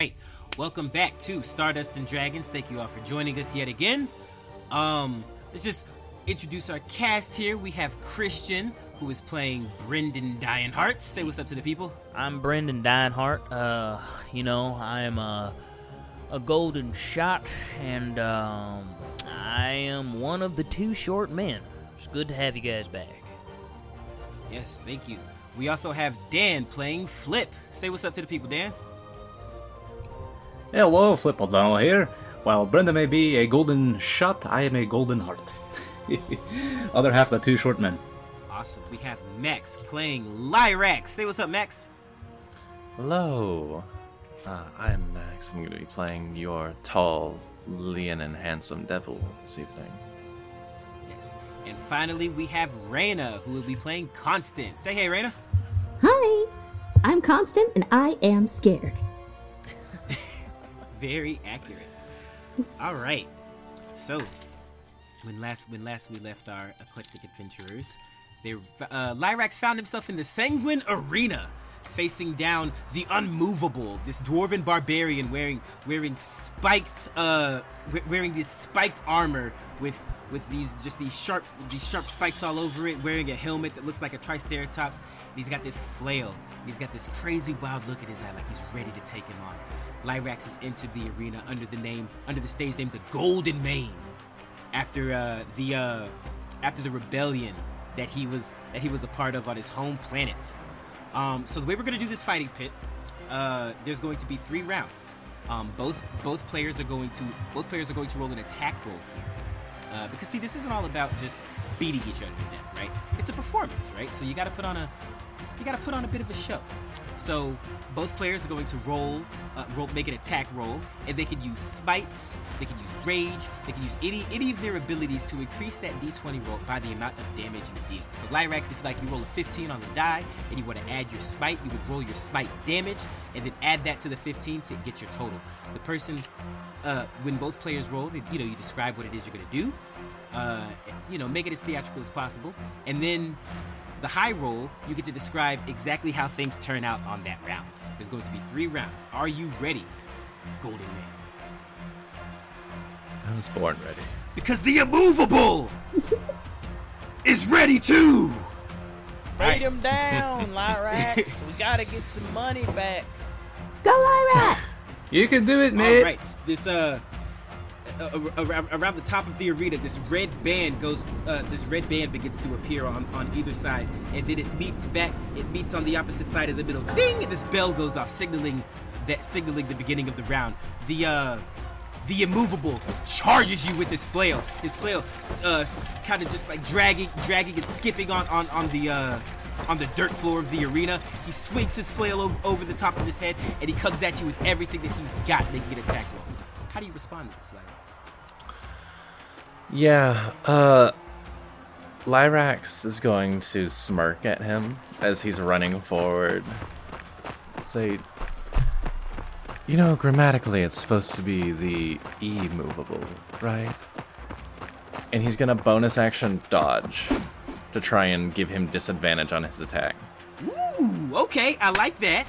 Hey, welcome back to Stardust and Dragons. Thank you all for joining us yet again. Um, let's just introduce our cast here. We have Christian, who is playing Brenden Dionheart. Say what's up to the people. I'm Brenden Dionheart. Uh, you know, I'm a, a golden shot, and um, I am one of the two short men. It's good to have you guys back. Yes, thank you. We also have Dan playing Flip. Say what's up to the people, Dan. Hello, Flip O'Donnell here. While Brenda may be a golden shot, I am a golden heart. Other half the two short men. Awesome. We have Max playing Lyrax. Say what's up, Max. Hello. Uh, I'm Max. I'm going to be playing your tall, lean, and handsome devil this evening. Yes. And finally, we have Rayna, who will be playing Constance. Say hey, Rayna. Hi, I'm Constance and I am scared. Very accurate. All right. So, when last when last we left our eclectic adventurers, they uh, Lyrax found himself in the Sanguine Arena, facing down the unmovable, this dwarven barbarian wearing wearing spiked uh wearing this spiked armor with with these just these sharp these sharp spikes all over it, wearing a helmet that looks like a triceratops. And he's got this flail. He's got this crazy wild look at his eye, like he's ready to take him on. Lyrax has entered the arena under the name under the stage name the Golden Mane after uh, the uh, after the rebellion that he was that he was a part of on his home planet. Um, so the way we're gonna do this fighting pit, uh, there's going to be three rounds. Um, both both players are going to both players are going to roll an attack roll here. Uh, because see, this isn't all about just beating each other to death, right? It's a performance, right? So you got to put on a you got to put on a bit of a show. So both players are going to roll, uh, roll, make an attack roll, and they can use smites, they can use rage, they can use any any of their abilities to increase that d20 roll by the amount of damage you deal. So Lyrax, if you like you roll a 15 on the die and you want to add your smite, you would roll your smite damage and then add that to the 15 to get your total. The person, uh, when both players roll, they, you know, you describe what it is you're gonna do. Uh, you know, make it as theatrical as possible, and then the high roll, you get to describe exactly how things turn out on that round. There's going to be three rounds. Are you ready, Golden Mane? I was born ready. Because the immovable is ready too. Beat him down, Lyrax. we gotta get some money back. Go Lyrax! You can do it, man. mate. right, this uh. Around, the top of the arena, this red band goes. Uh, this red band begins to appear on, on either side, and then it meets back. It meets on the opposite side of the middle. Ding! And this bell goes off, signaling that signaling the beginning of the round. The uh, the immovable charges you with his flail. His flail, uh, kind of just like dragging, dragging and skipping on on on the uh, on the dirt floor of the arena. He swings his flail over, over the top of his head, and he comes at you with everything that he's got, making an attack roll. How do you respond to this? Yeah, uh. Lyrax is going to smirk at him as he's running forward. Say, you know, grammatically it's supposed to be the E movable, right? And he's gonna bonus action dodge to try and give him disadvantage on his attack. Ooh, okay, I like that.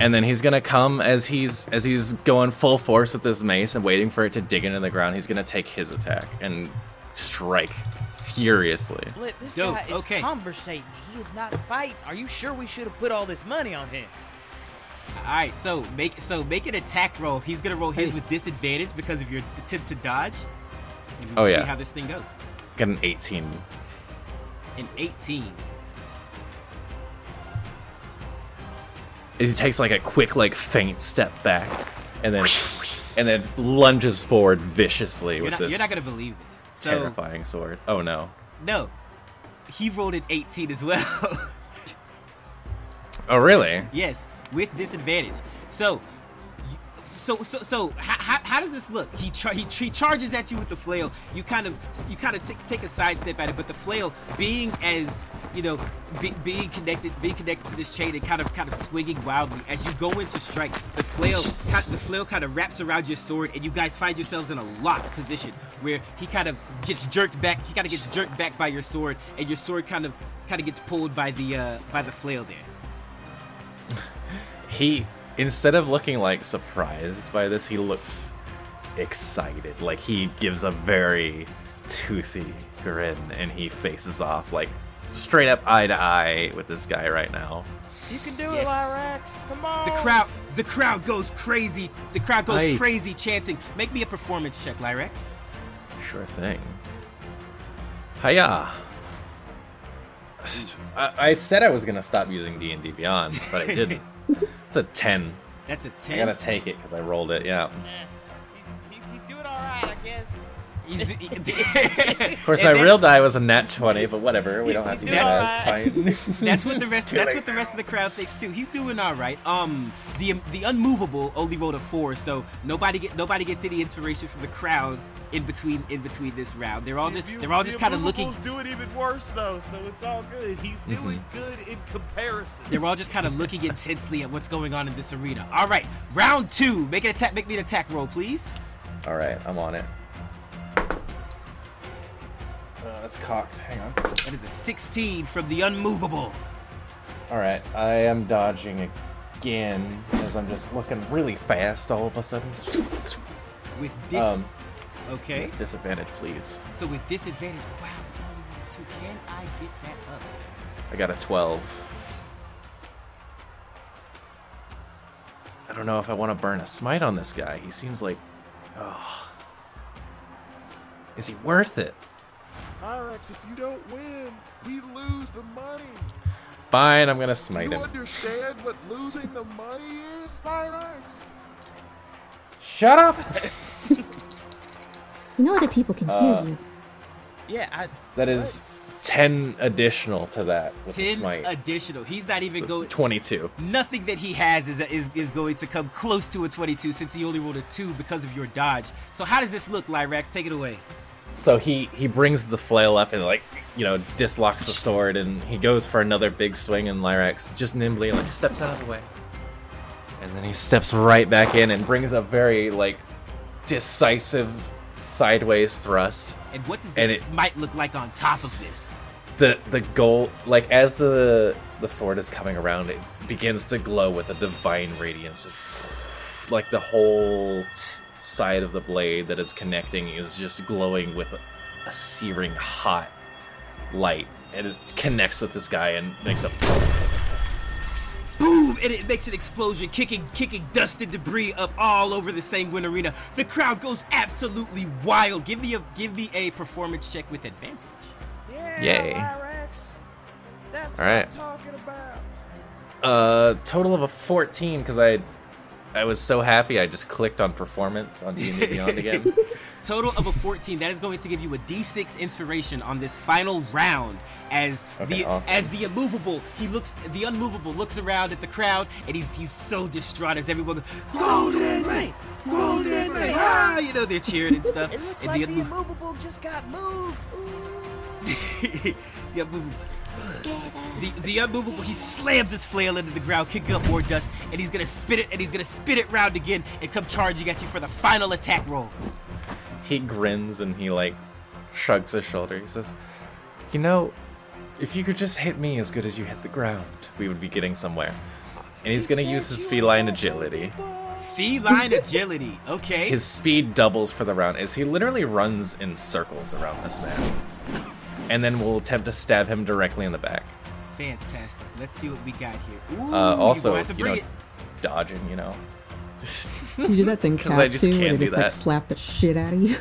And then he's gonna come as he's as he's going full force with this mace and waiting for it to dig into the ground. He's gonna take his attack and strike furiously. Flip, this Dope, guy is okay. conversating. He is not fighting. Are you sure we should have put all this money on him? All right, so make so make an attack roll. He's gonna roll his with disadvantage because of your attempt to dodge. And oh, we'll Oh, see yeah. how this thing goes. Got an 18. An 18. He takes like a quick like faint step back, and then and then lunges forward viciously You're with not, this you're not gonna believe this. So terrifying sword. Oh no! no, he rolled an 18 as well. Oh really? yes, with disadvantage. So. So, so, so, how, how, how does this look? He, char- he he charges at you with the flail. You kind of you kind of t- take a sidestep at it, but the flail, being as you know, be, being connected, being connected to this chain and kind of kind of swinging wildly as you go into strike, the flail the flail kind of wraps around your sword, and you guys find yourselves in a locked position where he kind of gets jerked back. He kind of gets jerked back by your sword, and your sword kind of kind of gets pulled by the uh, by the flail there. He instead of looking like surprised by this, he looks excited. Like he gives a very toothy grin and he faces off like straight up eye to eye with this guy right now. You can do Yes. it, Lyrax. Come on. The crowd, the crowd goes crazy. The crowd goes Aye. crazy, chanting. Make me a performance check, Lyrax. Sure thing. Hiya. I, I said I was gonna stop using D and D Beyond, but I didn't. it's a ten. That's a ten. I gotta take it because I rolled it. Yeah. He's, he's, he's doing all right, I guess. He's- Of course, my real die was a nat twenty, but whatever. We don't have to do that. It's fine. That's what the rest. That's what the rest of the crowd thinks too. He's doing all right. Um, the the unmovable only rolled a four, so nobody get nobody gets any inspiration from the crowd in between in between this round. They're all just The- they're all the just kind of looking. immovables do it even worse though, so it's all good. He's doing good in comparison. They're all just kind of looking intensely at what's going on in this arena. All right, round two. Make an attack. Make me an attack roll, please. All right, I'm on it. Uh, that's cocked. Hang on. That is a 16 from the unmovable. All right, I am dodging again as I'm just looking really fast all of a sudden. With this, Um, okay. it's disadvantage, please. So with disadvantage, wow, you only rolled a two. Can I get that up? I got a 12. I don't know if I want to burn a smite on this guy. He seems like. Oh. Is he worth it? Pyrex, if you don't win, we lose the money. Fine, I'm gonna Do smite you him. understand what losing the money is, Pyrex? Shut up! You know other people can Uh, hear you. Yeah, I. That is 10 additional to that with the 10 smite. additional. He's not even So going. 22. Nothing that he has is, is is going to come close to a 22 since he only rolled a 2 because of your dodge. So how does this look, Lyrax? Take it away. So he he brings the flail up and like you know dislocks the sword and he goes for another big swing and Lyrax just nimbly like steps out of the way. And then he steps right back in and brings a very like decisive sideways thrust. And what does the it- smite look like on top of this? The the gold like as the the sword is coming around it begins to glow with a divine radiance. Like the whole t- side of the blade that is connecting is just glowing with a, a searing hot light and it connects with this guy and makes a Boom! And it makes an explosion, kicking kicking dust and debris up all over the Sanguine Arena. The crowd goes absolutely wild. Give me a give me a performance check with advantage. Yeah, Yay. Lyrax. That's All right. what I'm talking about. uh total of a 14 because I I was so happy I just clicked on performance on D&D Beyond again. Total of a 14. That is going to give you a D6 inspiration on this final round. As Okay, the awesome. as the immovable, he looks the unmovable looks around at the crowd and he's he's so distraught as everyone goes, Golden Ray! Golden Ray! Ah! You know, they're cheering and stuff. It looks and like the, the immovable just got moved. Ooh. The the unmovable, he slams his flail into the ground, kicking up more dust, and he's gonna spit it, and he's gonna spit it round again, and come charging at you for the final attack roll. he grins and he like shrugs his shoulder. He says, "You know, if you could just hit me as good as you hit the ground, we would be getting somewhere." And he's gonna use his feline agility. Feline agility. Okay. His speed doubles for the round as he literally runs in circles around this man. And then we'll attempt to stab him directly in the back. Fantastic. Let's see what we got here. Ooh, Uh, also, gonna you know, it. dodging, you know. You do that thing 'Cause I cats just do, where can't do just like that. slap the shit out of you.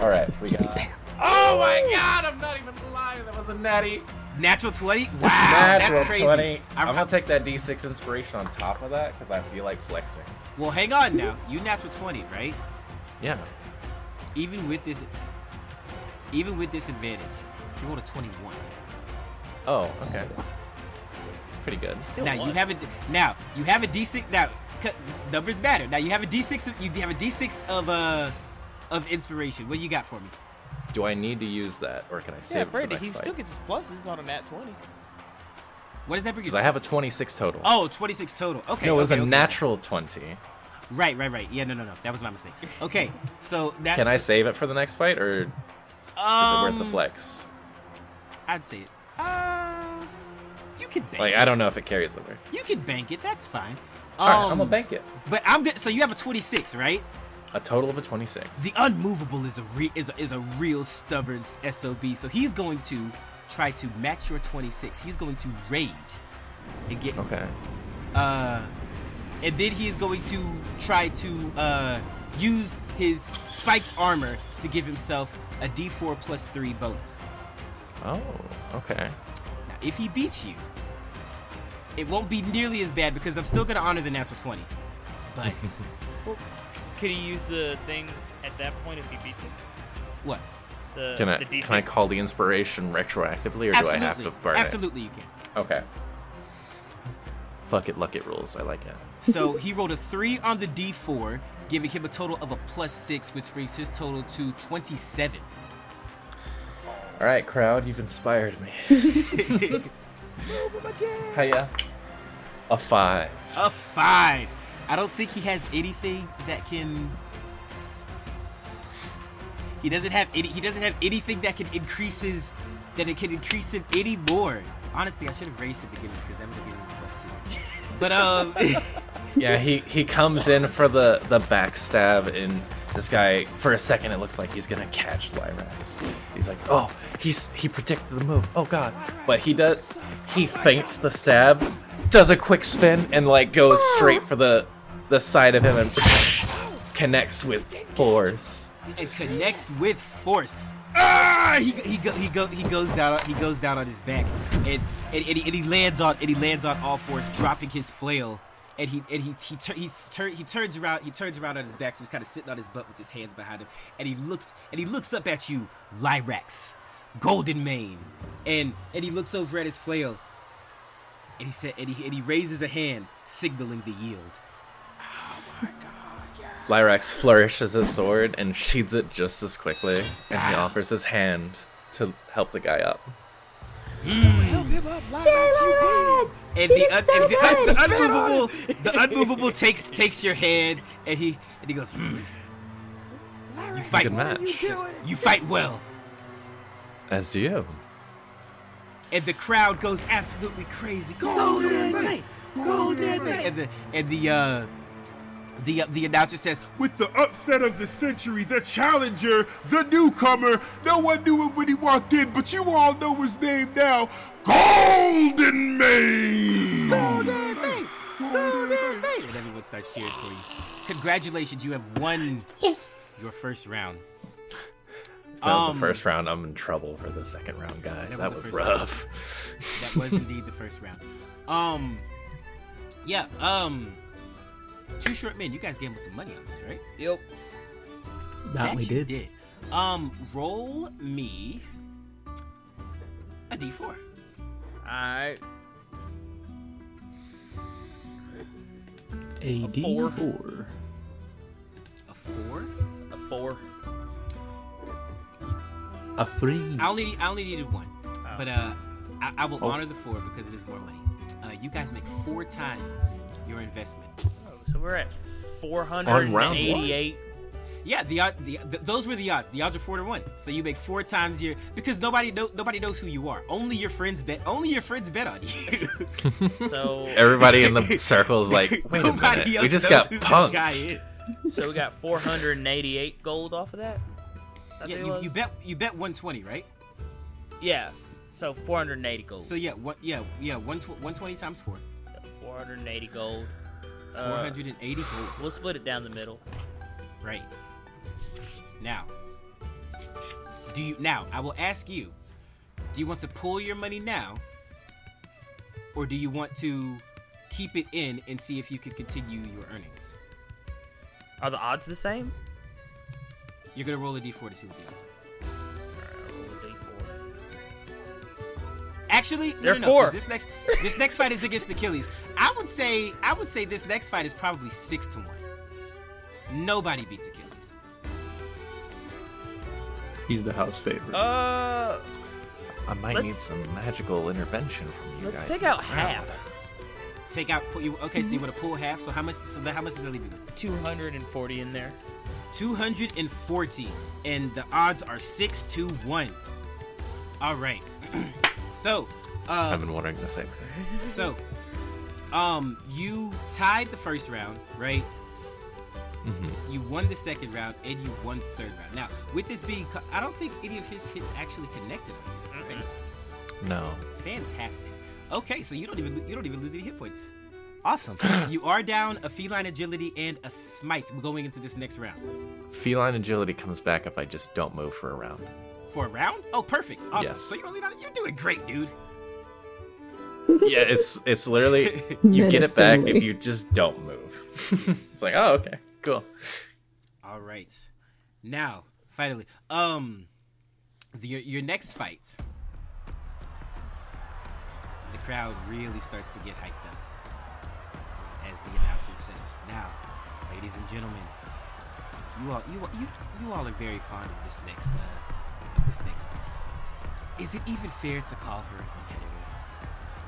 All right, we got. pants. Oh my god, I'm not even lying. That was a natty. Natural 20? Wow, Natural that's crazy. 20. I'm- I'm gonna take that D6 inspiration on top of that because I feel like flexing. well, hang on now. You natural 20, right? Yeah. Even with this, even with this advantage, you rolled a 21. Oh, okay. It's Pretty good. Still now won. you have a now you have a D6 now. Numbers matter. Now you have a D6. Of, you have a D6 of uh of inspiration. What do you got for me? Do I need to use that, or can I save Yeah, it for Brady, next he fight? still gets his pluses on a nat 20. What does that bring you? Because I have a 26 total. Oh, 26 total. Okay. no, it was okay, a okay. natural 20. Right, right, right. Yeah, no, no, no. That was my mistake. Okay, so that's Can I save it for the next fight, or is um, it worth the flex? I'd say it. Uh, you could bank Like it. I don't know if it carries over. You could bank it. That's fine. All right, Um, I'm gonna bank it. But I'm good. So you have a 26, right? A total of a 26. The unmovable is a re- is a, is a real stubborn sob. So he's going to try to match your 26. He's going to rage and get Okay. uh, and then he is going to try to uh use his spiked armor to give himself a D4 plus three bonus. Oh, okay. Now, if he beats you, it won't be nearly as bad because I'm still gonna honor the natural 20. But Could he use the thing at that point if he beats him? what? The, Can I the can I call the inspiration retroactively, or do I have to burn Absolutely, you can. Okay. Fuck it, luck it rules. I like it. So he rolled a three on the D4, giving him a total of a plus six, which brings his total to 27. All right, crowd, you've inspired me. Hiya. A five. A five. I don't think he has anything that can. He doesn't have any. He doesn't have anything that can increase his. That it can increase him any more. Honestly, I should have raised to begin with because that would have given me a plus two. But um, Yeah, he he comes in for the the backstab, and this guy for a second it looks like he's gonna catch Lyrax. He's like, oh, he's he predicted the move. Oh god, but he does. He feints the stab, does a quick spin, and like goes straight for the the side of him and connects with force. it connects with force. Ah! He he go, he go he goes down he goes down on his back and and, and, he, and he lands on and he lands on all fours, dropping his flail. And he and he he, tur- he's tur- he turns around he turns around on his back, so he's kind of sitting on his butt with his hands behind him. And he looks and he looks up at you, Lyrax, Golden Mane, and and he looks over at his flail. And he said and he and he raises a hand, signaling the yield. Oh Lyrax flourishes his sword and sheathes it just as quickly, and he ah. offers his hand to help the guy up. Hmm. And the, un- and the, un- the unmovable the unmovable takes takes your hand and he and he goes "Hmm. you fight Good match. you fight well As do you. and the crowd goes absolutely crazy golden Mane, golden Mane. and the and the uh the uh, the announcer says With the upset of the century, the challenger, the newcomer, no one knew him when he walked in, but you all know his name now Golden Mane! golden Mane, golden Mane. and everyone starts cheering for you congratulations you have won your first round That was Um, the first round. I'm in trouble for the second round, guys. That That, was was, the rough. That was indeed the first round. Um, yeah. Um, two short men. You guys gambled some money on this, right? Yep. That we you did. Um, roll me a d4. Alright. A D four. four. A four. A four. A three. I only I only needed one, but uh, I, I will honor the four because it is more money. Uh, you guys make four times your investment. Oh, so we're at 488. Yeah, the, odd- the, the those were the odds. The odds are four to one. So you make four times your because nobody know, nobody knows who you are. Only your friends bet. Only your friends bet on you. So Everybody in the circle is like, wait a Nobody minute. else We just knows got who punked. This guy is. so we got 488 gold off of that. I Yeah, you, you bet you bet 120, right? Yeah. So 480 gold. So yeah, what yeah yeah one tw- 120 times four, 480 gold. Uh, 480 gold. We'll split it down the middle. Right. Now, do you now? I will ask you. Do you want to pull your money now, or do you want to keep it in and see if you can continue your earnings? Are the odds the same? You're gonna roll a d4 to see what the odds are. Actually, no, They're no, no, 'cause four. This next, this next fight is against Achilles. I would say, I would say this next fight is probably six to one. Nobody beats Achilles. He's the house favorite. Uh, I might need Let's- some magical intervention from you let's guys. take out half. Take out, put you. Okay, so you want to pull half. So how much? So that, how much does that leave you? 240 in there. 240 and the odds are 6 to 1 all right so Um, I've been wondering the same thing. So, um, you tied the first round, right? Mm-hmm. You won the second round, and you won the third round. Now, with this being, co- I don't think any of his hits actually connected. on you, right? No. Fantastic. Okay, so you don't even you don't even lose any hit points. Awesome. you are down a feline agility and a smite going into this next round. Feline agility comes back if I just don't move for a round. For a round? Oh, perfect. Awesome. Yes. So you're only not, you're doing great, dude. Yeah, it's it's literally you get it back if you just don't move. it's like, oh, okay, cool. All right. Now, finally, um, the, your your next fight, the crowd really starts to get hyped up, as, as the announcer says. Now, ladies and gentlemen, you all you all- you you all are very fond of this next uh, of this next. Is it even fair to call her a competitor?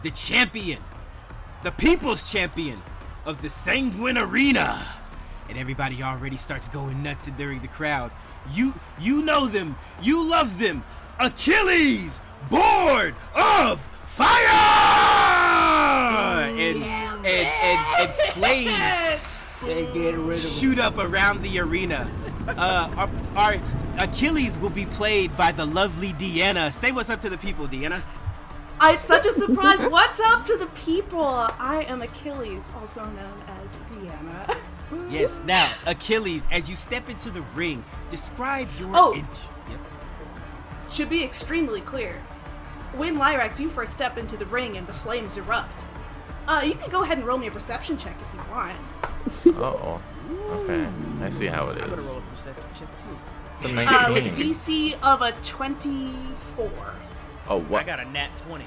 The champion, the people's champion of the Sanguine Arena and everybody already starts going nuts during the crowd. You you know them, you love them. Achilles, born of fire, and and, and and flames shoot up around the arena. Uh, our, our Achilles will be played by the lovely Deanna. Say what's up to the people, Deanna. It's such a surprise. What's up to the people? I am Achilles, also known as Deanna. Yes. Now, Achilles, as you step into the ring, describe your Oh. int- yes. Should be extremely clear. When Lyrax, you first step into the ring and the flames erupt. Uh, you can go ahead and roll me a perception check if you want. Oh, okay. I see how it is. I'm gonna roll a perception check too. It's a Uh, with 19. DC of a 24. oh, what? I got a nat 20.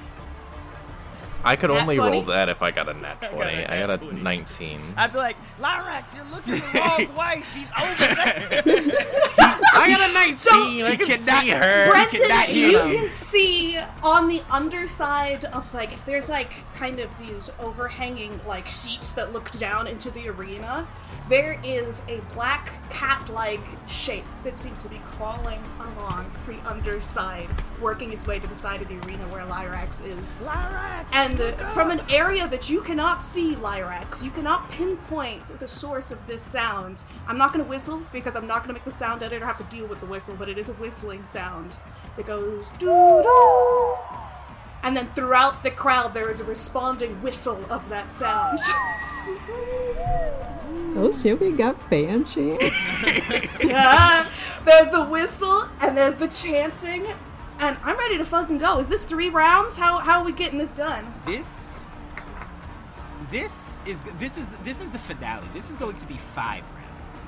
I could Nat only 20? roll that if I got a nat 20. got a I got a 19. I'd be like, Lyrax, you're looking the wrong way. She's over there. I got a 19. So- I can see her. Brenton, cannot hear you them. can see on the underside of like if there's like kind of these overhanging like seats that look down into the arena, there is a black cat-like shape that seems to be crawling along the underside, working its way to the side of the arena where Lyrax is. Lyrax. And uh, from an area that you cannot see, Lyrax, you cannot pinpoint the source of this sound. I'm not going to whistle because I'm not going to make the sound editor have to deal with the whistle, but it is a whistling sound that goes doo doo. And then throughout the crowd, there is a responding whistle of that sound. Oh shit, we got fan chant. yeah, there's the whistle and there's the chanting. And I'm ready to fucking go. Is this three rounds? How, how are we getting this done? This. This is this is this is the finale. This is going to be five rounds.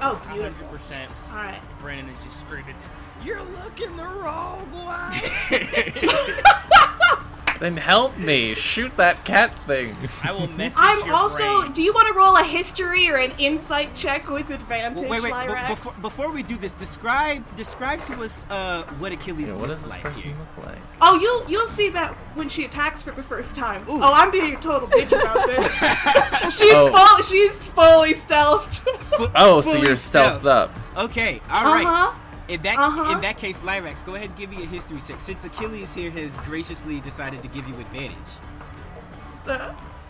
Oh, beautiful. 100%. All right. Brandon is just screaming, You're looking the wrong way. Then help me shoot that cat thing. I will message I'm your also. brain. Do you want to roll a history or an insight check with advantage, Wait, wait. Lyrax? b- before, before we do this, describe describe to us uh, what Achilles Yeah, what looks does this like person look like? Oh, you'll you'll see that when she attacks for the first time. Oh, I'm being a total bitch about this. she's Oh. full. She's fully stealthed. Fu- Oh, so you're stealthed up. Okay, all right. Uh-huh. In that Uh-huh. in that case, Lyrax, go ahead and give me a history check. Since Achilles here has graciously decided to give you advantage.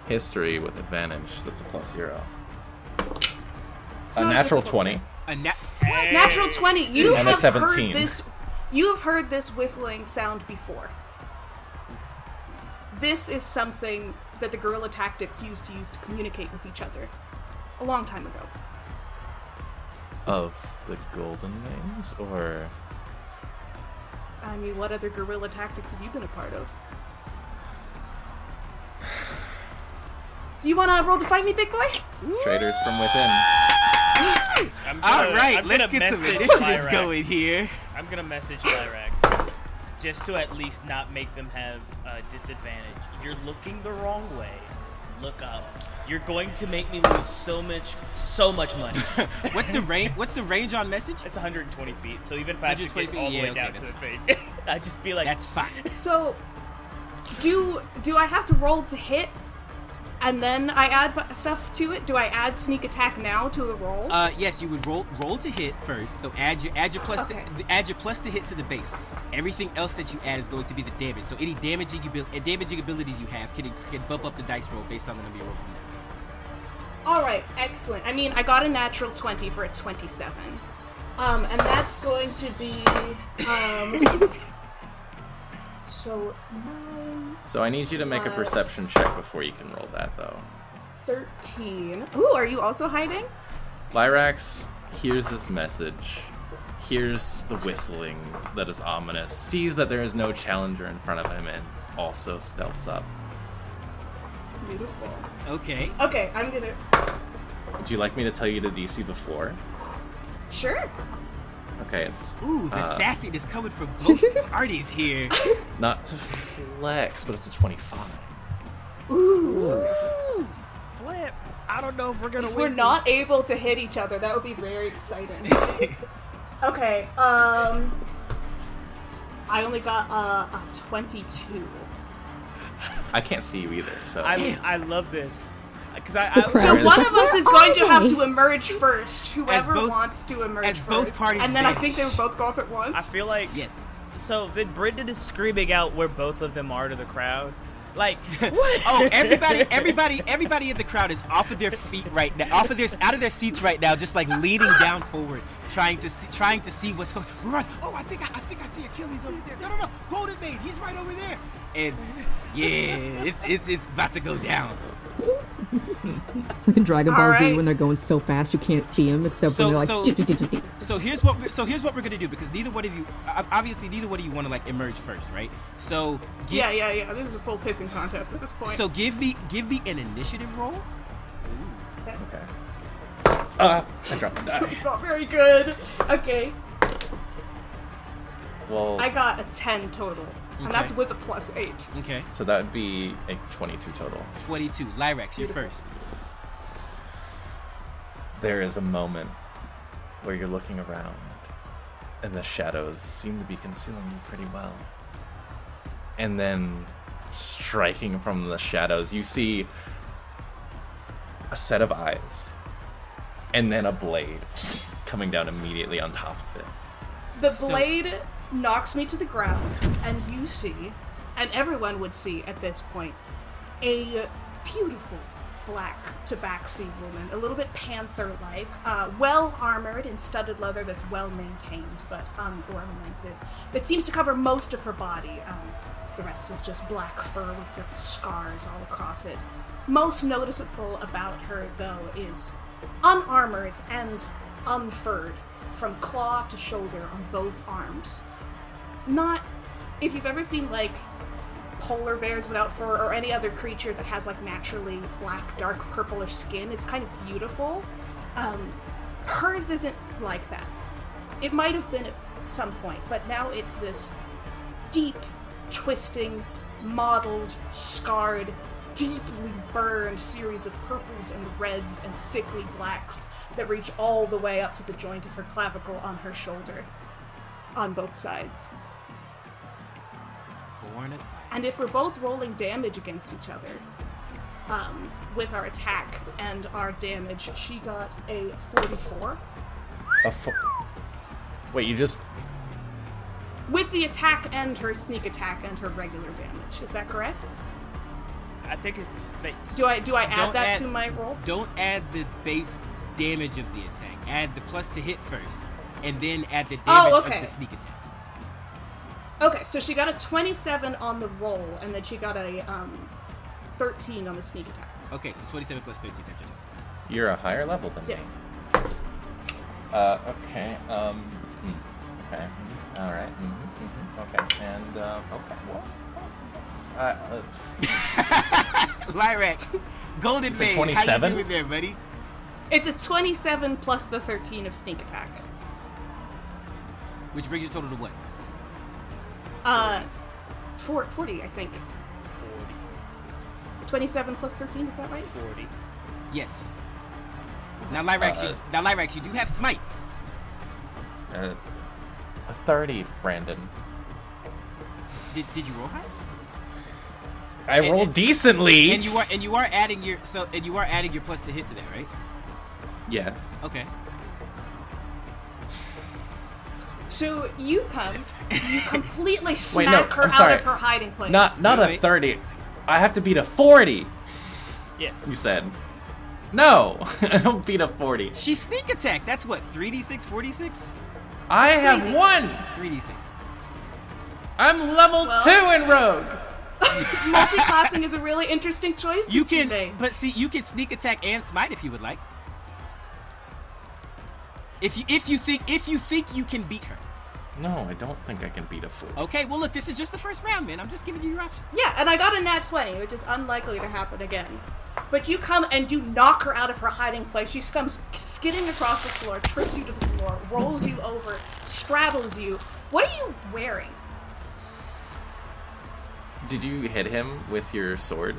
History with advantage. That's a plus zero. not A a natural 20. A na- Natural twenty. You and have heard this. You have heard this whistling sound before. This is something that the guerrilla tactics used to use to communicate with each other a long time ago. Of the golden wings? Or. I mean, what other guerrilla tactics have you been a part of? Do you want to roll to fight me, big boy? Traitors from within. I'm gonna- right, I'm let's gonna get some initiatives Lyrax. going here. I'm gonna message Lyrax just to at least not make them have a disadvantage. You're looking the wrong way. Look up. You're going to make me lose so much, so much money. What's the range? What's the range on message? It's 120 feet, so even if I have to 120 get feet, all the yeah, way okay, down to that's the face, I just be like, That's fine. So, do do I have to roll to hit? and then I add stuff to it. Do I add sneak attack now to the roll? Uh, yes, you would roll roll to hit first. So add your add your plus Okay. to, add your plus to hit to the base. Everything else that you add is going to be the damage. So any damaging abil- uh, damaging abilities you have can, can bump up the dice roll based on the number you roll from there. All right, excellent. I mean, I got a natural twenty for a twenty-seven, um, and that's going to be um. So nine, So I need you to make a perception check before you can roll that, though. 13. Ooh, are you also hiding? Lyrax hears this message, hears the whistling that is ominous, sees that there is no challenger in front of him, and also stealths up. Beautiful. Okay. Okay, I'm gonna. Would you like me to tell you the DC before? Sure. Okay, it's Ooh, the uh, sassiness coming from both parties here. not to flex, but it's a 25. Ooh, Flip. I don't know if we're gonna If win. we're not this. able to hit each other, that would be very exciting. okay, um. I only got uh, a 22. I can't see you either, so I, I love this because I, I So one like, of us is going to have to emerge first. Whoever both- wants to emerge as first. both parties and then I think they would both go up at once. I feel like yes. So then Brenden is screaming out where both of them are to the crowd. Like what? Oh, everybody, everybody, everybody in the crowd is off of their feet right now, off of their, out of their seats right now, just like leaning down forward, trying to see, trying to see what's going. We're on. Oh, I think I, I think I see Achilles over there. No, no, no, Golden Mane, he's right over there. And yeah, it's it's it's about to go down. It's like in Dragon Ball Z when they're going so fast you can't see them except So- when they're like. so-. So here's what we're, so here's what we're gonna do because neither one of you, obviously, neither one of you want to like emerge first, right? So gi- yeah, yeah, yeah. This is a full pissing contest at this point. So give me give me an initiative roll. okay. Uh, I dropped the die. it's not very good. Okay, Well, I got a 10 total, and that's with a plus 8. Okay, so that would be a 22 total. twenty-two. Lyrax, you're first. There is a moment where you're looking around, and the shadows seem to be concealing you pretty well. And then, striking from the shadows, you see a set of eyes, and then a blade coming down immediately on top of it. The So- blade knocks me to the ground, and you see, and everyone would see at this point, a beautiful black tabaxi woman, a little bit panther like, uh, well armored in studded leather that's well maintained but unornamented, that seems to cover most of her body. Um, the rest is just black fur with of scars all across it. Most noticeable about her, though, is unarmored and unfurred from claw to shoulder on both arms. Not if you've ever seen like polar bears without fur or any other creature that has like naturally black, dark, purplish skin, it's kind of beautiful. Um, hers isn't like that. It might have been at some point, but now it's this deep, twisting, mottled, scarred, deeply burned series of purples and reds and sickly blacks that reach all the way up to the joint of her clavicle on her shoulder, on both sides. Born of And if we're both rolling damage against each other, um, with our attack and our damage, she got a 44. A fo- Wait, you just With the attack and her sneak attack and her regular damage. Is that correct? I think it's they, Do I do I add that add- to my roll? Don't add the base damage of the attack. Add the plus to hit first, and then add the damage Oh, okay. of the sneak attack. Okay, so she got a 27 on the roll, and then she got a um, 13 on the sneak attack. Okay, so 27 plus 13. That's just you're a higher level than Yeah. me. Uh, okay. Um. hmm, Okay. mhm, All right. Mm-hmm, mm-hmm, okay. And uh, okay. What? Uh, uh, Lyrax, Golden Is it Mane. How you doing there, buddy? It's a 27 plus the 13 of sneak attack. Which brings your total to what? Uh, four, 40, I think. 40, 27 plus 13, is that right? 40. Yes. Now, Lyrax, you, Uh, now Lyrax, you do have smites. uh, a thirty, Brandon. Did, did you roll high? I And- roll and- decently. And you are and you are adding your so and you are adding your plus to hit to that, right? yes. Okay. So you come, you completely Wait, smack no, her I'm out sorry. of her hiding place. Not not Wait, a thirty. I have to beat a forty. Yes. You said. No, I don't beat a forty. She sneak attack. That's what 3d6, 46, I have 3d6. one. 3d6. I'm level Well- two in rogue. Multi-classing is a really interesting choice. You that can, made. but see, you can sneak attack and smite if you would like. If you if you think if you think you can beat her. No, I don't think I can beat a fool. Okay, well look, this is just the first round, man. I'm just giving you your options. Yeah, and I got a nat 20, which is unlikely to happen again. But you come and you knock her out of her hiding place. She comes skidding across the floor, trips you to the floor, rolls you over, straddles you. What are you wearing? Did you hit him with your sword?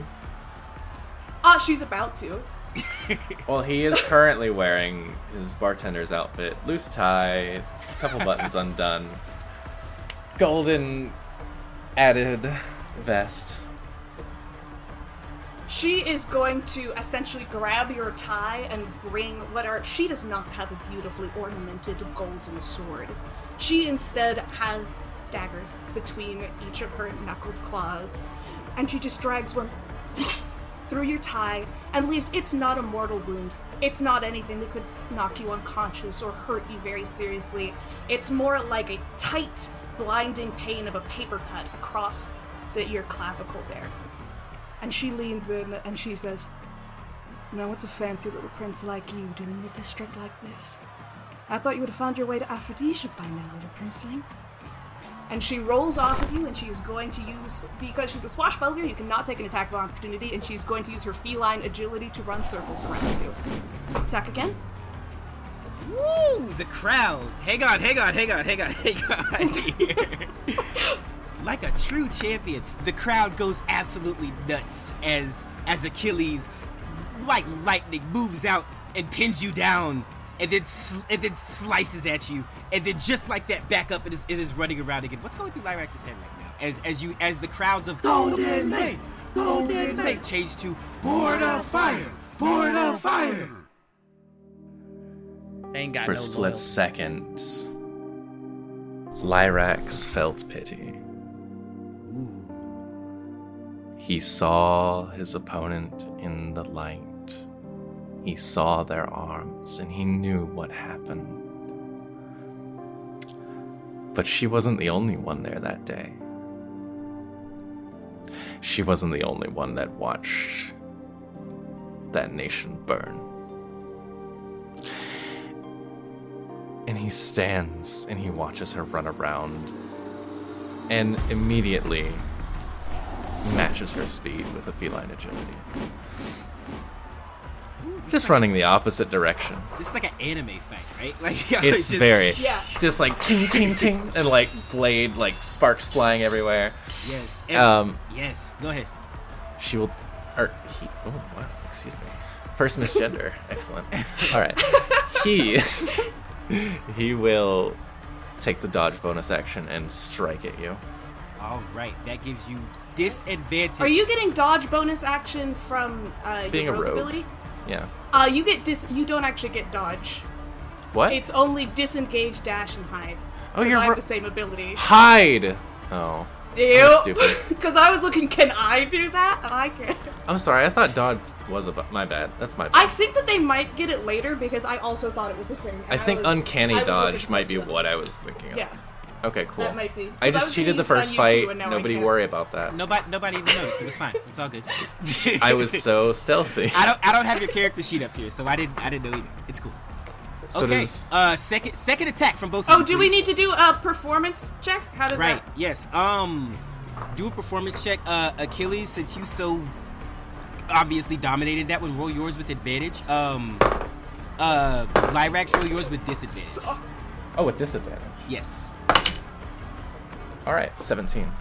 Ah, she's about to. Well, he is currently wearing his bartender's outfit, loose tie, a couple buttons undone, golden added vest. She is going to essentially grab your tie and bring what are. She does not have a beautifully ornamented golden sword. She instead has daggers between each of her knuckled claws, and she just drags one through your tie and leaves. It's not a mortal wound. It's not anything that could knock you unconscious or hurt you very seriously. It's more like a tight, blinding pain of a paper cut across the, your clavicle there. And she leans in and she says, Now, what's a fancy little prince like you doing in a district like this? I thought you would have found your way to Aphrodisia by now, little princeling. And she rolls off of you, and she is going to use, because she's a swashbuckler, you cannot take an attack of opportunity, and she's going to use her feline agility to run circles around you. Attack again. Woo! The crowd. Hang on, hang on, hang on, hang on, hang on. here. like a true champion, the crowd goes absolutely nuts as as Achilles, like lightning, moves out and pins you down, and then sl- and then slices at you, and then just like that, back up and is, is running around again. What's going through Lyrax's head right now? As as you as the crowds of Golden Mane, Golden Mane change to Born of Fire, Born of Fire. Ain't got For a no split love. second, Lyrax felt pity. He saw his opponent in the light. He saw their arms and he knew what happened. But she wasn't the only one there that day. She wasn't the only one that watched that nation burn. And he stands and he watches her run around and immediately matches her speed with a feline agility. Just running the opposite direction. This is like an anime fight, right? Like It's just- very Yeah. just like ting ting ting and like blade like sparks flying everywhere. yes. And- Um yes. Go ahead. she will or he oh wow, excuse me. First misgender. Excellent. All right. He he will take the dodge bonus action and strike at you. All right. That gives you disadvantage. Are you getting dodge bonus action from uh, Being your a rogue, rogue. ability? Yeah. Uh, you get dis. You don't actually get dodge. What? It's only disengage, dash, and hide. Oh, you're I have the same ability. Hide. Oh. Ew. stupid. Because I was looking, can I do that? And I can't. I'm sorry. I thought dodge was a bu- my bad. That's my bad. I think that they might get it later because I also thought it was a thing. I think was- uncanny I dodge might be what I was thinking of. Yeah, Okay, cool. that might be. 'Cause I just was cheated the first it on you fight. too, and now I Nobody worry about that. Nobody, nobody even noticed. It was fine. It's all good. I was so stealthy. I don't. I don't have your character sheet up here, so I didn't. I didn't know either. It's cool. So okay. does Uh, second, second attack from both. of Oh, you, do we need to do a performance check? How does Right. that? Yes. Um, do a performance check. Uh, Achilles, since you so obviously dominated that one, roll yours with advantage. Um, uh, Lyrax, roll yours with disadvantage. oh with disadvantage. Yes. All right, 17.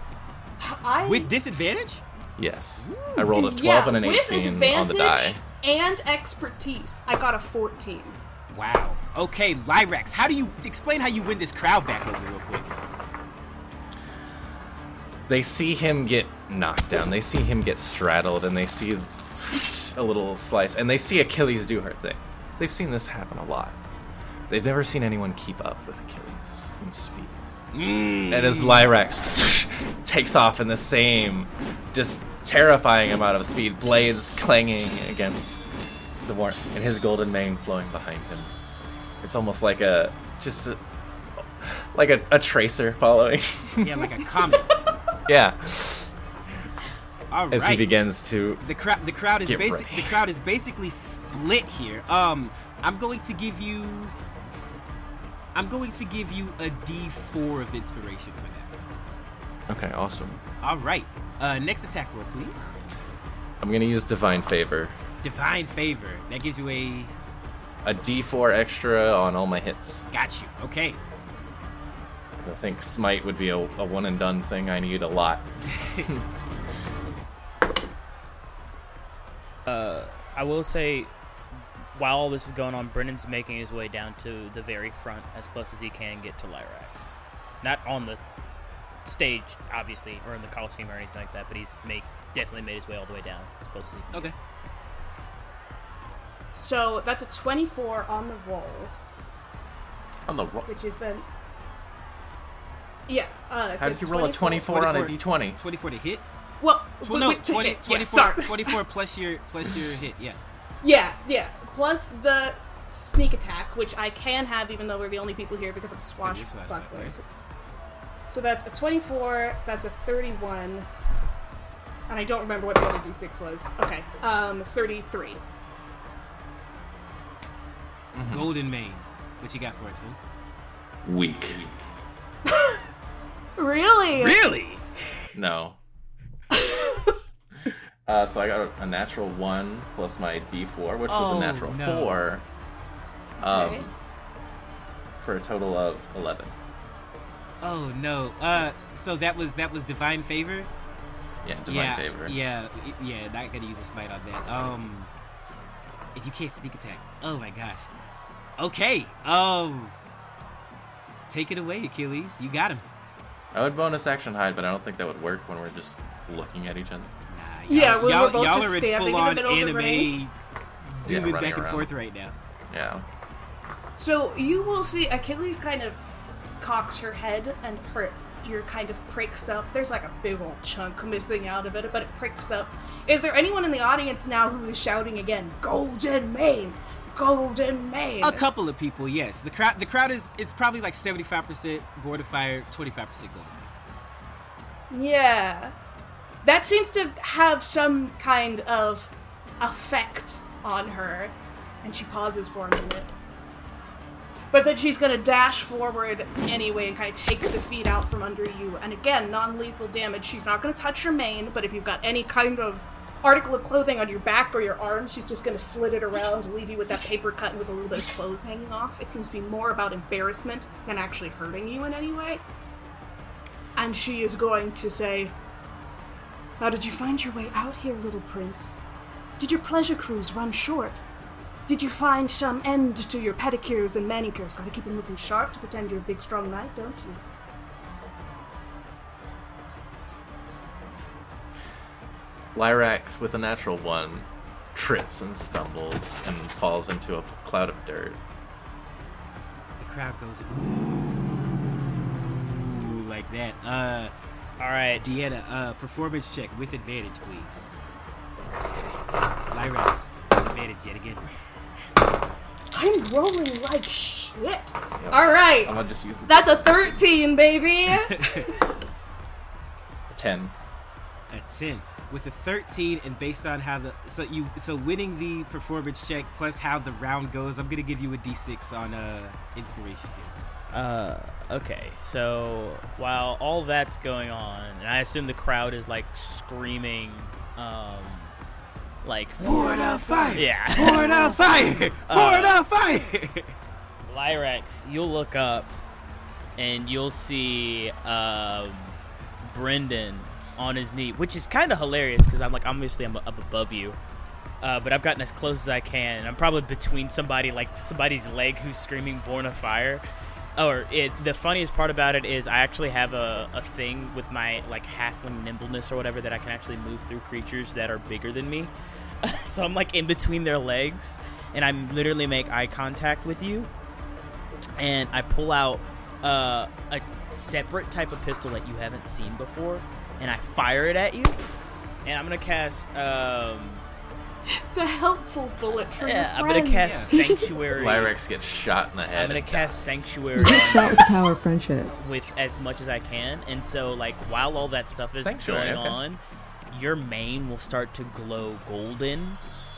I With disadvantage? Yes, I rolled a 12 yeah, and an with 18 on the die. and expertise. I got a 14. Wow. Okay, Lyrax, how do you explain how you win this crowd back over real quick? they see him get knocked down. They see him get straddled, and they see a little slice, and they see Achilles do her thing. They've seen this happen a lot. They've never seen anyone keep up with Achilles in speed. And as Lyrax takes off in the same, just terrifying amount of speed, blades clanging against the warmth, and his golden mane flowing behind him. It's almost like a just a, like a, a tracer following. Yeah, like a comet. yeah, All right. as he begins to. The crowd, the crowd is Get basic. ready. The crowd is basically split here. Um, I'm going to give you. I'm going to give you a D4 of inspiration for that. Okay, awesome. All right. Uh, next attack roll, please. I'm gonna use divine favor, Divine favor. That gives you a. a D4 extra on all my hits. Got you. Okay. 'Cause I think smite would be a, a one and done thing. I need a lot. uh, I will say, while all this is going on, Brenden's making his way down to the very front as close as he can get to Lyrax. Not on the stage, obviously, or in the Coliseum or anything like that, but he's make, definitely made his way all the way down as close as he can. Okay. So that's a 24 on the roll, On the ro- which is then. Yeah. Uh, How did you roll a 24 on a D20? 24 to hit. Well, Well, no, wait, to 20, hit, yeah, 24, sorry. 24 plus your plus your hit. Yeah. Yeah, yeah. Plus the sneak attack, which I can have even though we're the only people here because of swashbucklers. swashbucklers. So that's a 24, that's a 31, and I don't remember what the other d6 was. Okay, um, 33. Golden mane. What you got for us, son? Weak. Really? Really? No. uh, so I got a, a natural one plus my D4, which was Oh, a natural no. four. Um, Okay. for a total of 11. Oh no. Uh, so that was that was divine favor. Yeah, divine yeah. favor. Yeah. Yeah. Not gonna use a smite on that. Um, if you can't sneak attack. Oh my gosh. Okay. Um, take it away, Achilles. You got him. I would bonus action hide, but I don't think that would work when we're just looking at each other. Nah, Yeah, y'all, we're y'all, both y'all just are in standing in the full on middle of the anime, ring. zooming running back and around. forth right now. Yeah. So you will see Achilles kind of cocks her head and her ear kind of pricks up. There's like a big old chunk missing out of it, but it pricks up. Is there anyone in the audience now who is shouting again, Golden Mane! Golden Mane! A couple of people, yes. The crowd, the crowd is it's probably like seventy five percent born of fire, twenty five percent golden. Yeah. That seems to have some kind of effect on her. And she pauses for a minute. But then she's gonna dash forward anyway and kind of take the feet out from under you. And again, non lethal damage. She's not gonna touch your mane, but if you've got any kind of article of clothing on your back or your arms, she's just gonna slit it around and leave you with that paper cut and with a little bit of clothes hanging off. It seems to be more about embarrassment than actually hurting you in any way. And she is going to say, How did you find your way out here, little prince? Did your pleasure cruise run short? Did you find some end to your pedicures and manicures? Gotta keep them looking sharp to pretend you're a big, strong knight, don't you? Lyrax, with a natural one, trips and stumbles and falls into a cloud of dirt. The crowd goes ooh like that. Uh, All right. Deanna, uh, performance check with advantage, please. Lyrax, disadvantage yet again. I'm rolling like shit. Alright, I'm gonna just use the that's a 13, baby! 10. A ten with a thirteen, and based on how the so you so winning the performance check plus how the round goes, I'm gonna give you a d6 on uh inspiration here. Uh, okay. So while all that's going on, and I assume the crowd is like screaming, um, like it out fire! yeah, it out fire! Pour it out fire! Lyrax, you'll look up and you'll see um, Brenden on his knee, which is kind of hilarious because I'm like, obviously, I'm up above you. Uh, but I've gotten as close as I can. I'm probably between somebody, like somebody's leg who's screaming "Born of Fire," or it, the funniest part about it is I actually have a, a thing with my like halfling nimbleness or whatever that I can actually move through creatures that are bigger than me. so I'm like in between their legs, and I literally make eye contact with you, and I pull out uh, a separate type of pistol that you haven't seen before, and I fire it at you, and I'm gonna cast. Um, The helpful bullet for yeah, your I'm gonna friends. cast Sanctuary. Lyrax gets shot in the head. I'm gonna and cast dies. Sanctuary Shot with the power of friendship. with as much as I can, and so like while all that stuff is Sanctuary, going okay. on, your mane will start to glow golden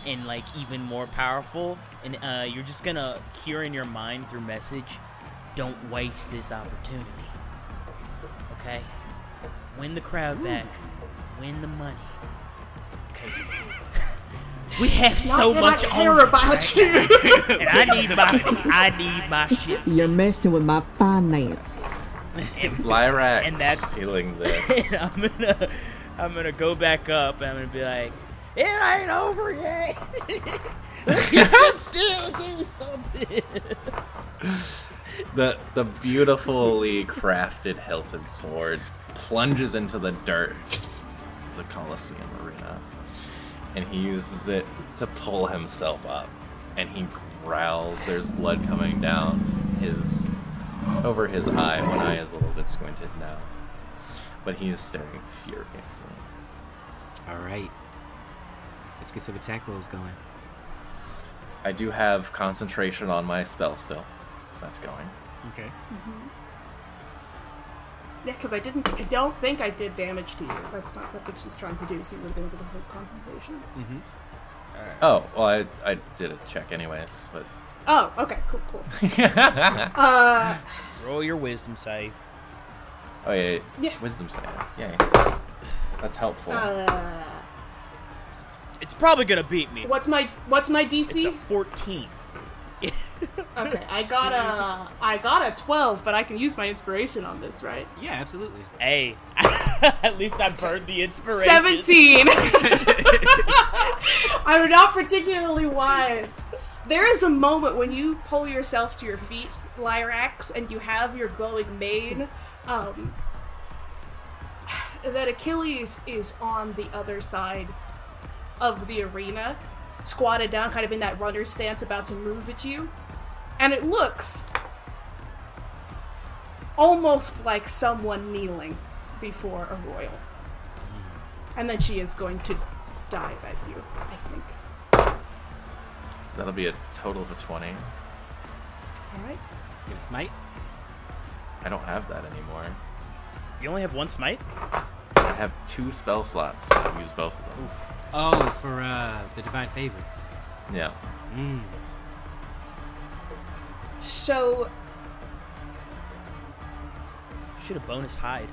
and like even more powerful, and uh, you're just gonna hear in your mind through message, "Don't waste this opportunity." Okay, win the crowd back, win the money. 'Cause we have Not so much I care on about you. and I need my I need my shit. You're messing with my finances. Lyrax And that's- feeling this. I'm gonna I'm gonna go back up and I'm gonna be like, it ain't over yet. you should still do something. the the beautifully crafted hilted sword plunges into the dirt of the Colosseum arena, and he uses it to pull himself up. And he growls. There's blood coming down his over his eye. One eye is a little bit squinted now, but he is staring furiously. All right. Let's get some attack rolls going. I do have concentration on my spell still, so that's going. Okay. Yeah, because I didn't. I don't think I did damage to you. That's not something she's trying to do. So you would have been able to hold concentration. Mm-hmm. Right. Oh, well, I, I did a check anyways, but Oh, okay, cool, cool. uh, Roll your wisdom save. Oh yeah, Yeah. wisdom save. Yay. That's helpful. uh, It's probably gonna beat me. what's my what's my It's a DC? 14. Okay, I got a I got a twelve, but I can use my inspiration on this, right? Yeah, absolutely. Hey, at least I burned the inspiration. Seventeen. I'm not particularly wise. There is a moment when you pull yourself to your feet, Lyrax, and you have your glowing mane. Um, that Achilles is on the other side of the arena, squatted down, kind of in that runner stance, about to move at you. And it looks almost like someone kneeling before a royal. Hmm. And then she is going to dive at you, I think. That'll be a total of a 20. Alright. Get a smite. I don't have that anymore. You only have one smite? I have two spell slots. I've used both of them. Oh, for uh, the divine favor. Yeah. Mm. So, Should have bonus hide.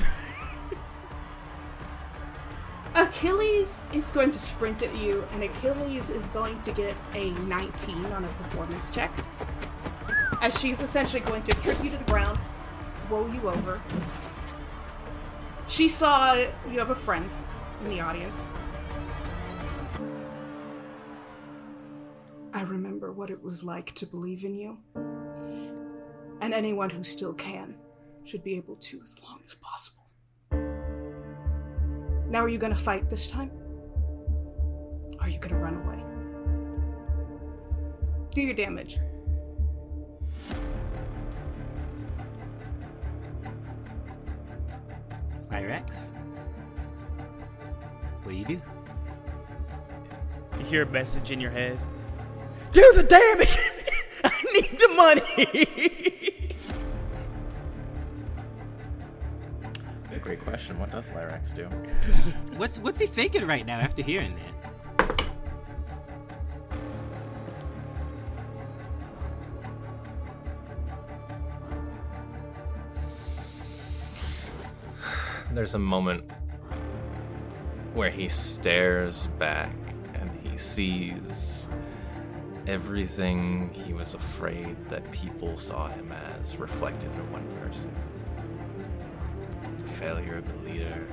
Achilles is going to sprint at you, and Achilles is going to get a 19 on a performance check. As she's essentially going to trip you to the ground, roll you over. She saw you have a friend in the audience. I remember what it was like to believe in you. And anyone who still can should be able to as long as possible. Now, are you gonna fight this time? Or are you gonna run away? Do your damage. Lyrax. What do you do? You hear a message in your head. Do the damage! I need the money! That's a great question. What does Lyrax do? What's what's he thinking right now after hearing that? There's a moment where he stares back and he sees everything he was afraid that people saw him as reflected in one person. The failure of a leader,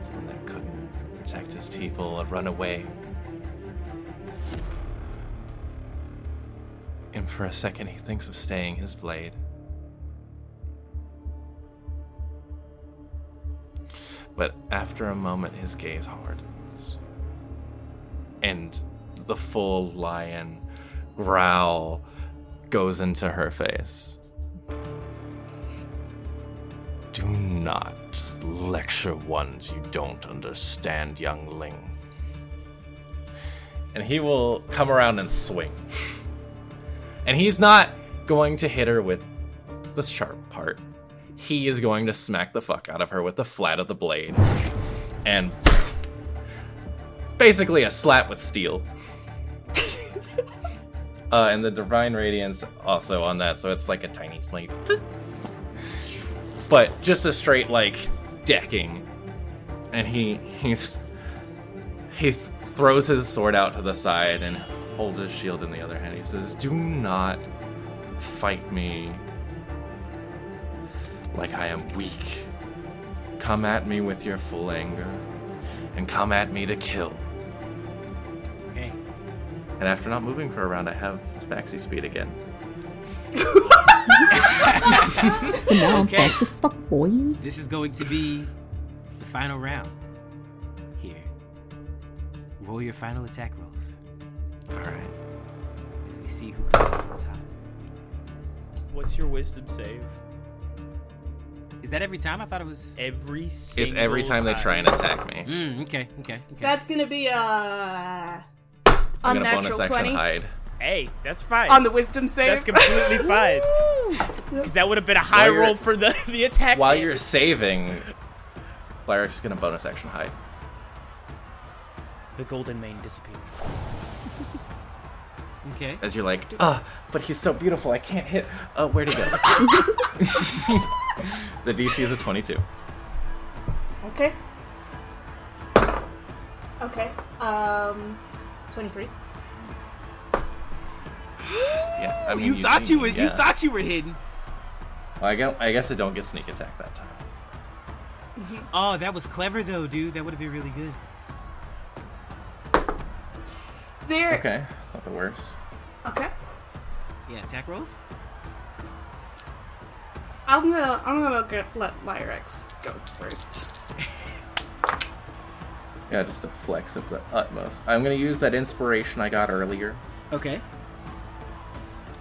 someone that couldn't protect his people, a runaway. And for a second, he thinks of staying his blade. But after a moment, his gaze hardens. And the full lion growl goes into her face. Do not lecture ones you don't understand, youngling. And he will come around and swing. And he's not going to hit her with the sharp part. He is going to smack the fuck out of her with the flat of the blade. And basically a slap with steel. Uh, and the divine radiance also on that, so it's like a tiny smite. But just a straight like decking. And he he's he th- throws his sword out to the side and holds his shield in the other hand. He says, "Do not fight me like I am weak. Come at me with your full anger, and come at me to kill." Okay. And after not moving for a round, I have tabaxi speed again. And now I'm Okay. fast as fuck, boy. This is going to be the final round. Here. Roll your final attack rolls All right. as we see who comes out on top. What's your wisdom save? Is that every time? I thought it was. Every It's every time they try and attack me. Mm, okay, okay, okay. That's gonna be a I'm gonna bonus unnatural action twenty hide. Hey, that's fine. on the wisdom save. That's completely fine. Because that would have been a high While roll for the the attack. While hit. you're saving, Lyrax gonna bonus action hide. the golden mane disappears. Okay. As you're like, ah, but he's so beautiful, I can't hit. Uh, where'd he go? the DC is a 22. Okay. Okay. Um, twenty-three. Yeah, I mean, you, thought you were. me, You yeah. thought you were hidden. Well, I, guess, I guess I don't get sneak attack that time. Oh, that was clever though, dude. That would have been really good. There. Okay, it's not the worst. Okay. Yeah, attack rolls. I'm gonna. I'm gonna get let Lyrax go first. Yeah, just a flex at the utmost. I'm gonna use that inspiration I got earlier. Okay.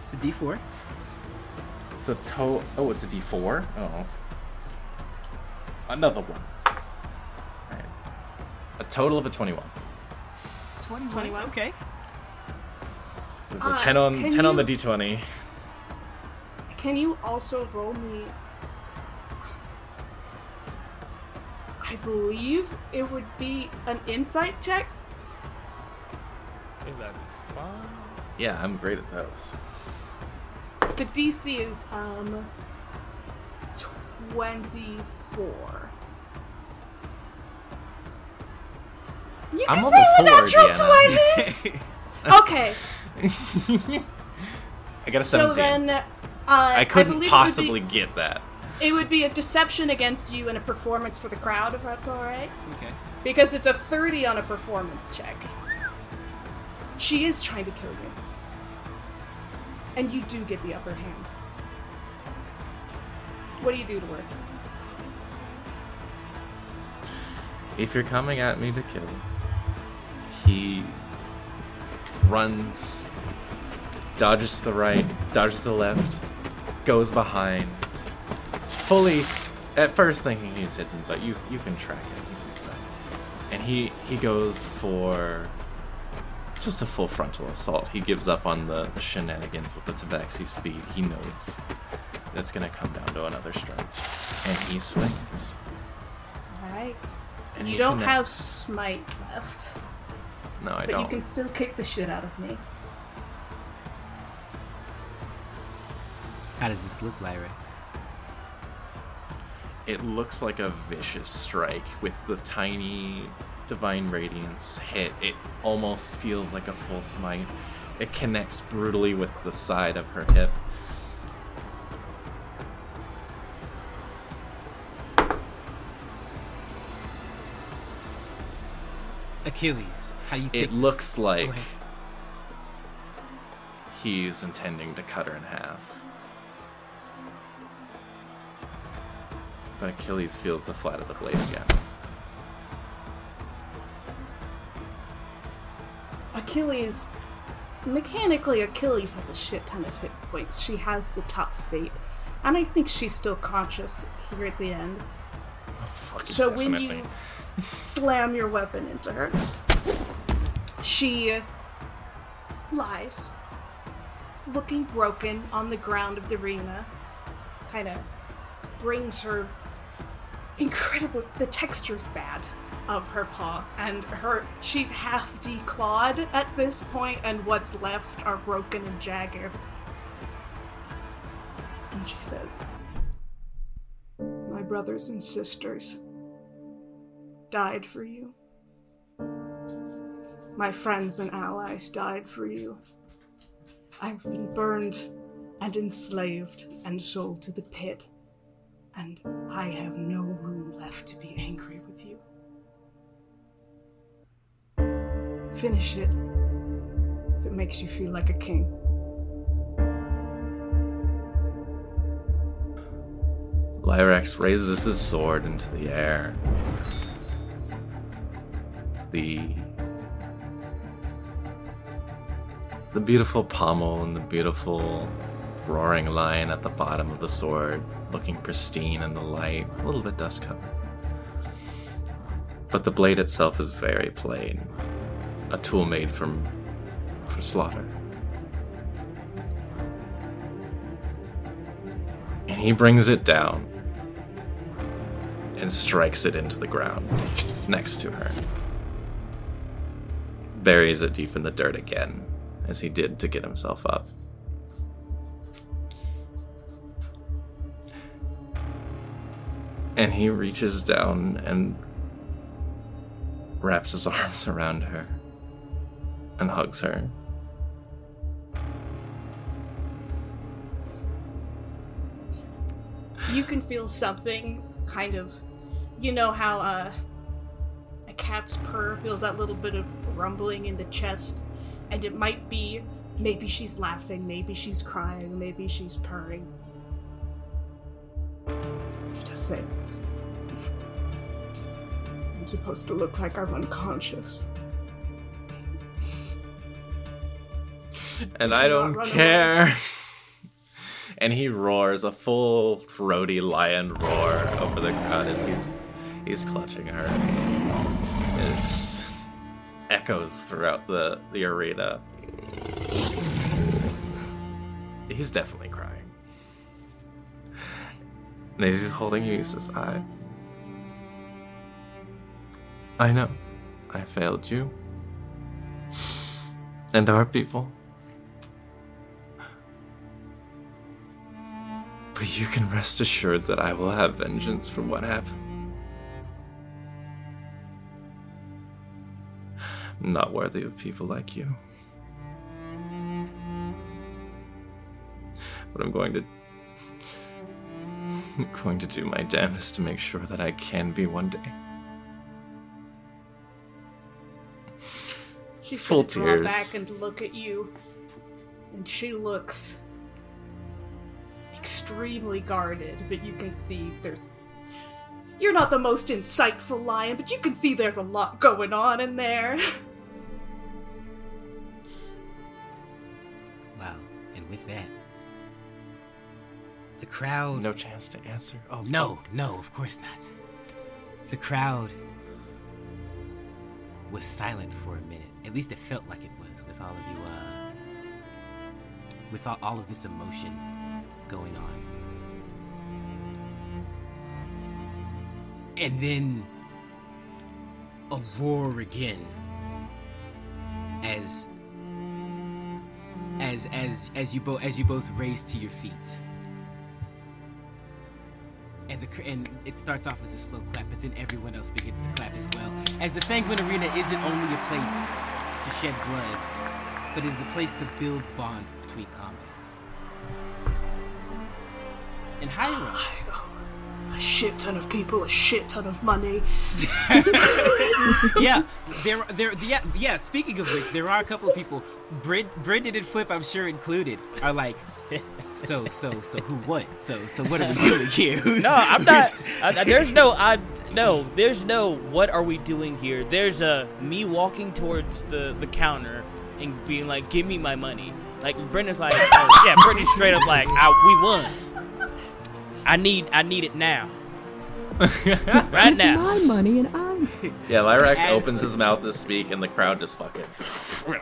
It's a D four. It's a to. Oh, it's a D4. Oh, another one. Alright. A total of a 21. 21. 21. Okay. This is a Uh, 10 on can 10 on the D20. Can you also roll me? I believe it would be an insight check. I think that'd be fine. Yeah, I'm great at those. The DC is um twenty-four. You I'm can roll a natural Deanna. twenty. okay, I got a seventeen. so then uh, I couldn't believe possibly It would, get that. Be, it would be a deception against you and a performance for the crowd, if that's all right. Okay. Because it's a 30 on a performance check. She is trying to kill you. And you do get the upper hand. What do you do to work her? If you're coming at me to kill, him, he runs, dodges to the right, dodges to the left, goes behind, fully, at first thinking he's hidden, but you you can track it. He sees that, and he he goes for just a full frontal assault. He gives up on the, the shenanigans with the tabaxi speed. He knows that's gonna come down to another strike, and he swings. Alright. And You don't connects. have smite left. No, I But don't. But you can still kick the shit out of me. How does this look, Lyrax? It looks like a vicious strike with the tiny divine radiance hit. It almost feels like a full smite. It connects brutally with the side of her hip. Achilles. How you take It looks like he's intending to cut her in half. But Achilles feels the flat of the blade again. Achilles. Mechanically, Achilles has a shit ton of hit points. She has the top fate. And I think she's still conscious here at the end. Oh, so when you slam your weapon into her, she lies, looking broken on the ground of the arena, kind of brings her incredible. The texture's bad of her paw, and her she's half declawed at this point, and what's left are broken and jagged. And she says, "My brothers and sisters." died for you. My friends and allies died for you. I've been burned and enslaved and sold to the pit, and I have no room left to be angry with you. Finish it if it makes you feel like a king. Lyrax raises his sword into the air. The the beautiful pommel and the beautiful roaring lion at the bottom of the sword, looking pristine in the light, a little bit dust covered. But the blade itself is very plain, a tool made from for slaughter. And he brings it down and strikes it into the ground next to her. Buries it deep in the dirt again, as he did to get himself up. And he reaches down and wraps his arms around her and hugs her. you can feel something kind of you know how uh, a cat's purr feels that little bit of rumbling in the chest and it might be maybe she's laughing maybe she's crying maybe she's purring i'm supposed to look like i'm unconscious and I don't away? care. and he roars a full throaty lion roar over the crowd as he's he's clutching her. It just echoes throughout the the arena. He's definitely crying. And as he's holding you, he says, "I, I know, I failed you, and our people." But you can rest assured that I will have vengeance for what happened. Not worthy of people like you. But I'm going to. I'm going to do my damnedest to make sure that I can be one day. She's Full tears. back and look at you, and she looks extremely guarded. But you can see there's. You're not the most insightful lion, but you can see there's a lot going on in there. the crowd. No chance to answer. Oh No, no, of course not. The crowd was silent for a minute. At least it felt like it was with all of you, uh, with all, all of this emotion going on. And then a roar again as as as as you both as you both raise to your feet and the and it starts off as a slow clap, but then everyone else begins to clap as well. As the Sanguine Arena isn't only a place to shed blood, but is a place to build bonds between combat. And Hyrule, a shit ton of people, a shit ton of money. yeah, there, there, yeah, yeah. Speaking of which, there are a couple of people, Brid, Brenden and Flip, I'm sure included, are like, so, so, so, who what? So, so, what are we doing here? Who's, No, I'm not. I, there's no. I no. There's no. What are we doing here? There's a me walking towards the the counter, and being like, "Give me my money." Like Brenden's like, oh, yeah, Brittany's straight up like, I, "We won. I need, I need it now, right it's now." my money and I'm. Yeah, Lyrax As- opens his mouth to speak, and the crowd just fucking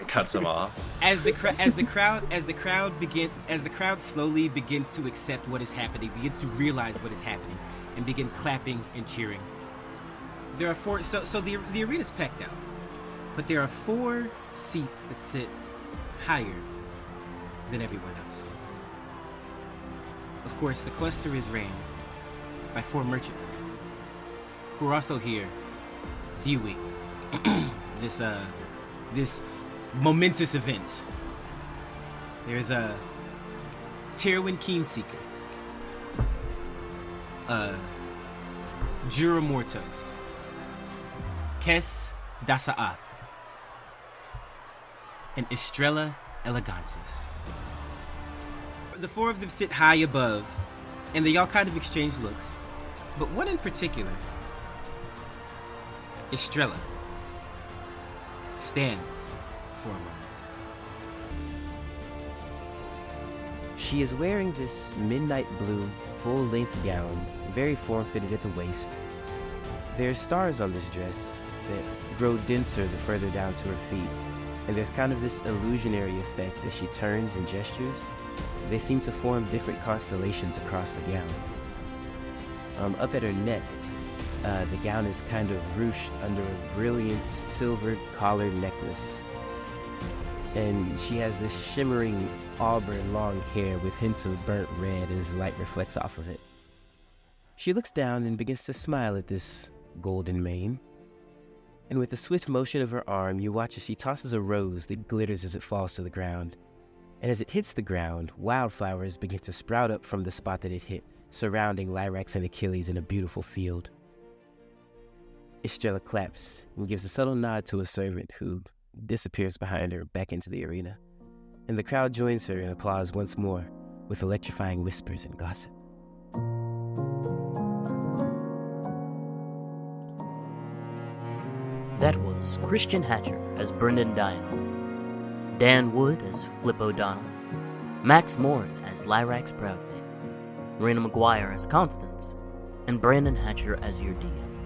cuts him off. as the cra- as the crowd as the crowd begin as the crowd slowly begins to accept what is happening, begins to realize what is happening, and begin clapping and cheering. There are four. So so the the arena's packed out, but there are four seats that sit higher than everyone else. Of course, the cluster is ran by four merchant lords, who are also here viewing this uh this momentous event. There's a Terwin Keenseeker, uh, Jura Mortos, Kes Dasaath, and Estrella Elegantis. The four of them sit high above, and they all kind of exchange looks. But one in particular, Estrella, stands for a moment. She is wearing this midnight blue, full length gown, very form fitted at the waist. There are stars on this dress that grow denser the further down to her feet, and there's kind of this illusionary effect as she turns and gestures. They seem to form different constellations across the gown. Um, up at her neck, uh, the gown is kind of ruched under a brilliant silver collared necklace and she has this shimmering auburn long hair with hints of burnt red as light reflects off of it. She looks down and begins to smile at this golden mane. And with a swift motion of her arm, you watch as she tosses a rose that glitters as it falls to the ground. And as it hits the ground, wildflowers begin to sprout up from the spot that it hit, surrounding Lyrax and Achilles in a beautiful field. Estrella claps and gives a subtle nod to a servant who disappears behind her back into the arena, and the crowd joins her in applause once more with electrifying whispers and gossip. That was Christian Hatcher as Brenden Dionheart, Dan Wood as Flip O'Donnell, Max Morin as Lyrax Proudmane, Marina McGuire as Constance, and Brandon Hatcher as your DM.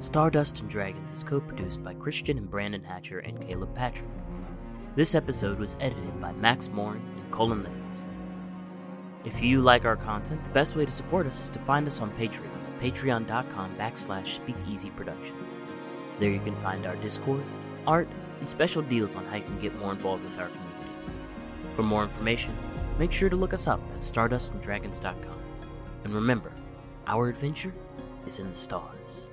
Stardust and Dragons is co produced by Christian and Brandon Hatcher and Caleb Patrick. This episode was edited by Max Morin and Colin Livingston. If you like our content, the best way to support us is to find us on Patreon at patreon.com backslash speakeasy productions. There you can find our Discord, art, and special deals on how you can get more involved with our community. For more information, make sure to look us up at stardustanddragons.com. And remember, our adventure is in the stars.